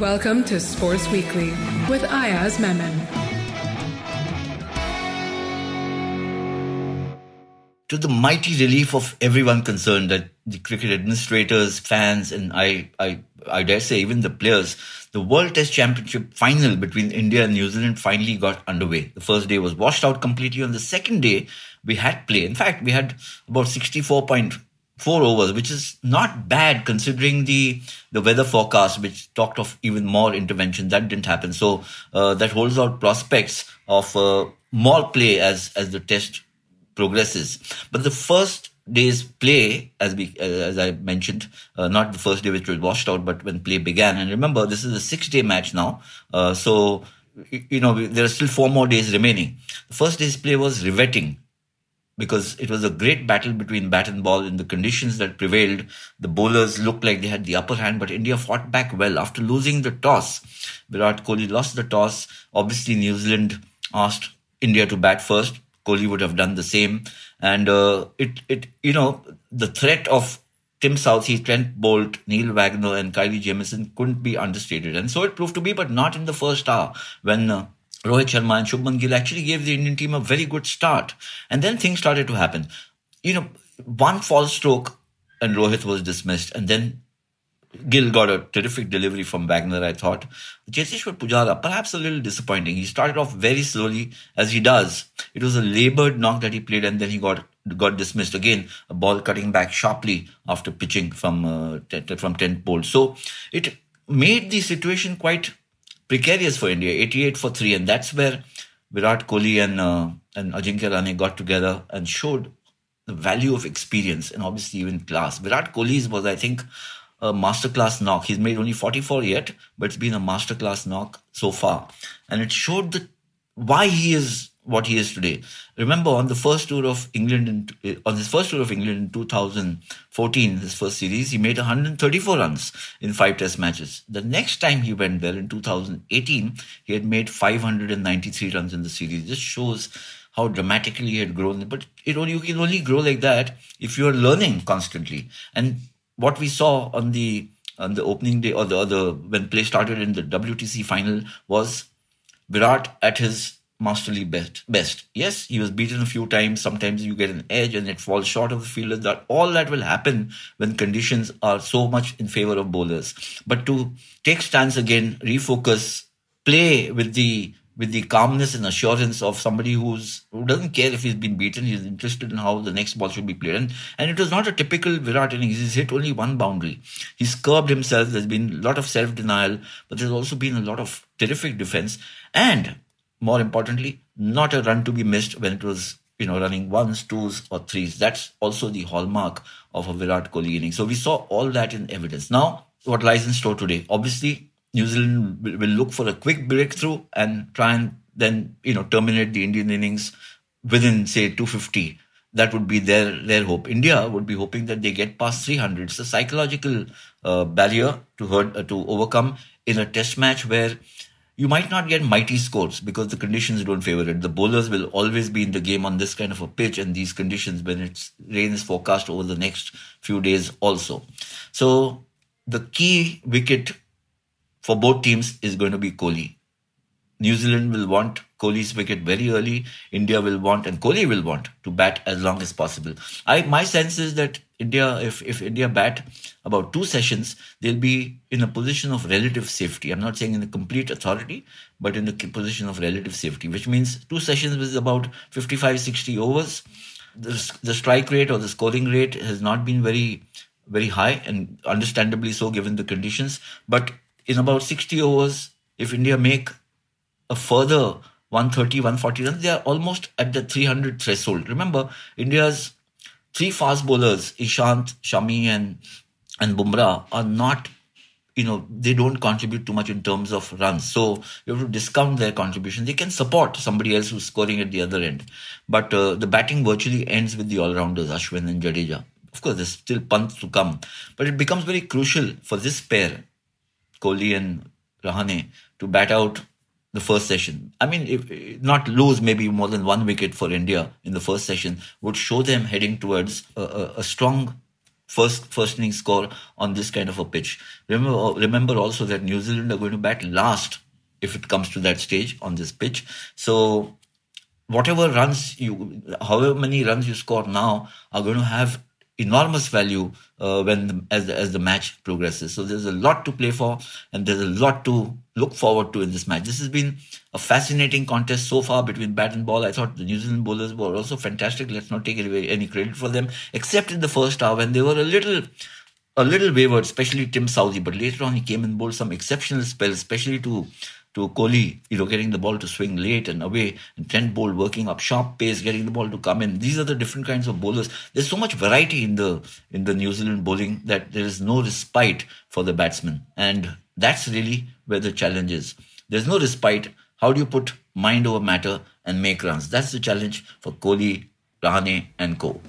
Welcome to Sports Weekly with Ayaz Memon. To the mighty relief of everyone concerned, that the cricket administrators, fans, and I, I, I dare say even the players, the World Test Championship final between India and New Zealand finally got underway. The first day was washed out completely. On the second day, we had play. In fact, we had about 64.4 overs, which is not bad considering the the weather forecast, which talked of even more intervention. That didn't happen. So uh, that holds out prospects of uh, more play as as the test progresses. But the first day's play, as we as I mentioned, uh, not the first day which was washed out, but when play began. And remember, this is a six-day match now, uh, so you know there are still four more days remaining. The first day's play was riveting because it was a great battle between bat and ball in the conditions that prevailed. The bowlers looked like they had the upper hand, but India fought back well after losing the toss. Virat Kohli lost the toss. Obviously, New Zealand asked India to bat first. Kohli would have done the same. And uh, it, it, you know, the threat of Tim Southee, Trent Boult, Neil Wagner, and Kyle Jamieson couldn't be understated. And so it proved to be, but not in the first hour when uh, Rohit Sharma and Shubman Gill actually gave the Indian team a very good start. And then things started to happen. You know, one false stroke and Rohit was dismissed. And then Gill got a terrific delivery from Wagner, I thought. Cheteshwar Pujara, perhaps a little disappointing. He started off very slowly, as he does. It was a labored knock that he played, and then he got got dismissed again. A ball cutting back sharply after pitching from uh, from Trent Boult. So it made the situation quite precarious for India. 88 for three, and that's where Virat Kohli and uh, and Ajinkya Rahane got together and showed the value of experience and obviously even class. Virat Kohli's was, I think a masterclass knock. He's made only 44 yet, but it's been a masterclass knock so far. And it showed the, why he is what he is today. Remember, on the first tour of England, in, eh, on his first tour of England in 2014, his first series, he made 134 runs in five test matches. The next time he went there in 2018, he had made 593 runs in the series. This shows how dramatically he had grown. But it only, you can only grow like that if you are learning constantly. And what we saw on the on the opening day or the, or the when play started in the WTC final was Virat at his masterly best. Best. Yes, he was beaten a few times. Sometimes you get an edge and it falls short of the field. And that all that will happen when conditions are so much in favor of bowlers. But to take stance again, refocus, play with the with the calmness and assurance of somebody who's who doesn't care if he's been beaten. He's interested in how the next ball should be played. And, and it was not a typical Virat innings. He's hit only one boundary. He's curbed himself. There's been a lot of self denial, but there's also been a lot of terrific defense. And more importantly, not a run to be missed when it was you know running ones, twos, or threes. That's also the hallmark of a Virat Kohli inning. So we saw all that in evidence. Now, what lies in store today? Obviously, New Zealand will, look for a quick breakthrough and try and then you know terminate the Indian innings within say 250. That would be their their hope. India would be hoping that they get past 300. It's a psychological uh, barrier to hurt, uh, to overcome in a test match where you might not get mighty scores because the conditions don't favor it. The bowlers will always be in the game on this kind of a pitch and these conditions when it's rain is forecast over the next few days also. So the key wicket for both teams is going to be Kohli. New Zealand will want Kohli's wicket very early. India will want, and Kohli will want to bat as long as possible. I my sense is that India, if if India bat about two sessions, they'll be in a position of relative safety. I'm not saying in a complete authority, but in the position of relative safety, which means two sessions with about 55, 60 overs. The, the strike rate or the scoring rate has not been very very high, and understandably so given the conditions. But in about 60 overs, if India make a further 130, 140 runs, they are almost at the 300 threshold. Remember, India's three fast bowlers, Ishant, Shami, and and Bumrah, are not, you know, they don't contribute too much in terms of runs. So you have to discount their contribution. They can support somebody else who's scoring at the other end. But uh, the batting virtually ends with the all rounders, Ashwin and Jadeja. Of course, there's still punts to come. But it becomes very crucial for this pair Kohli and Rahane to bat out the first session. I mean, if not lose maybe more than one wicket for India in the first session would show them heading towards a, a, a strong first first inning score on this kind of a pitch. Remember, uh, remember also that New Zealand are going to bat last if it comes to that stage on this pitch. So whatever runs you, however many runs you score now, are going to have enormous value uh, when the, as the, as the match progresses. So there's a lot to play for, and there's a lot to look forward to in this match. This has been a fascinating contest so far between bat and ball. I thought the New Zealand bowlers were also fantastic. Let's not take away any credit for them, except in the first hour when they were a little a little wavered, especially Tim Southee. But later on, he came and bowled some exceptional spells, especially to to Kohli, you know, getting the ball to swing late and away, and Trent Boult working up sharp pace, getting the ball to come in. These are the different kinds of bowlers. There's so much variety in the in the New Zealand bowling that there is no respite for the batsman, and that's really where the challenge is. There's no respite. How do you put mind over matter and make runs? That's the challenge for Kohli, Rahane, and Co.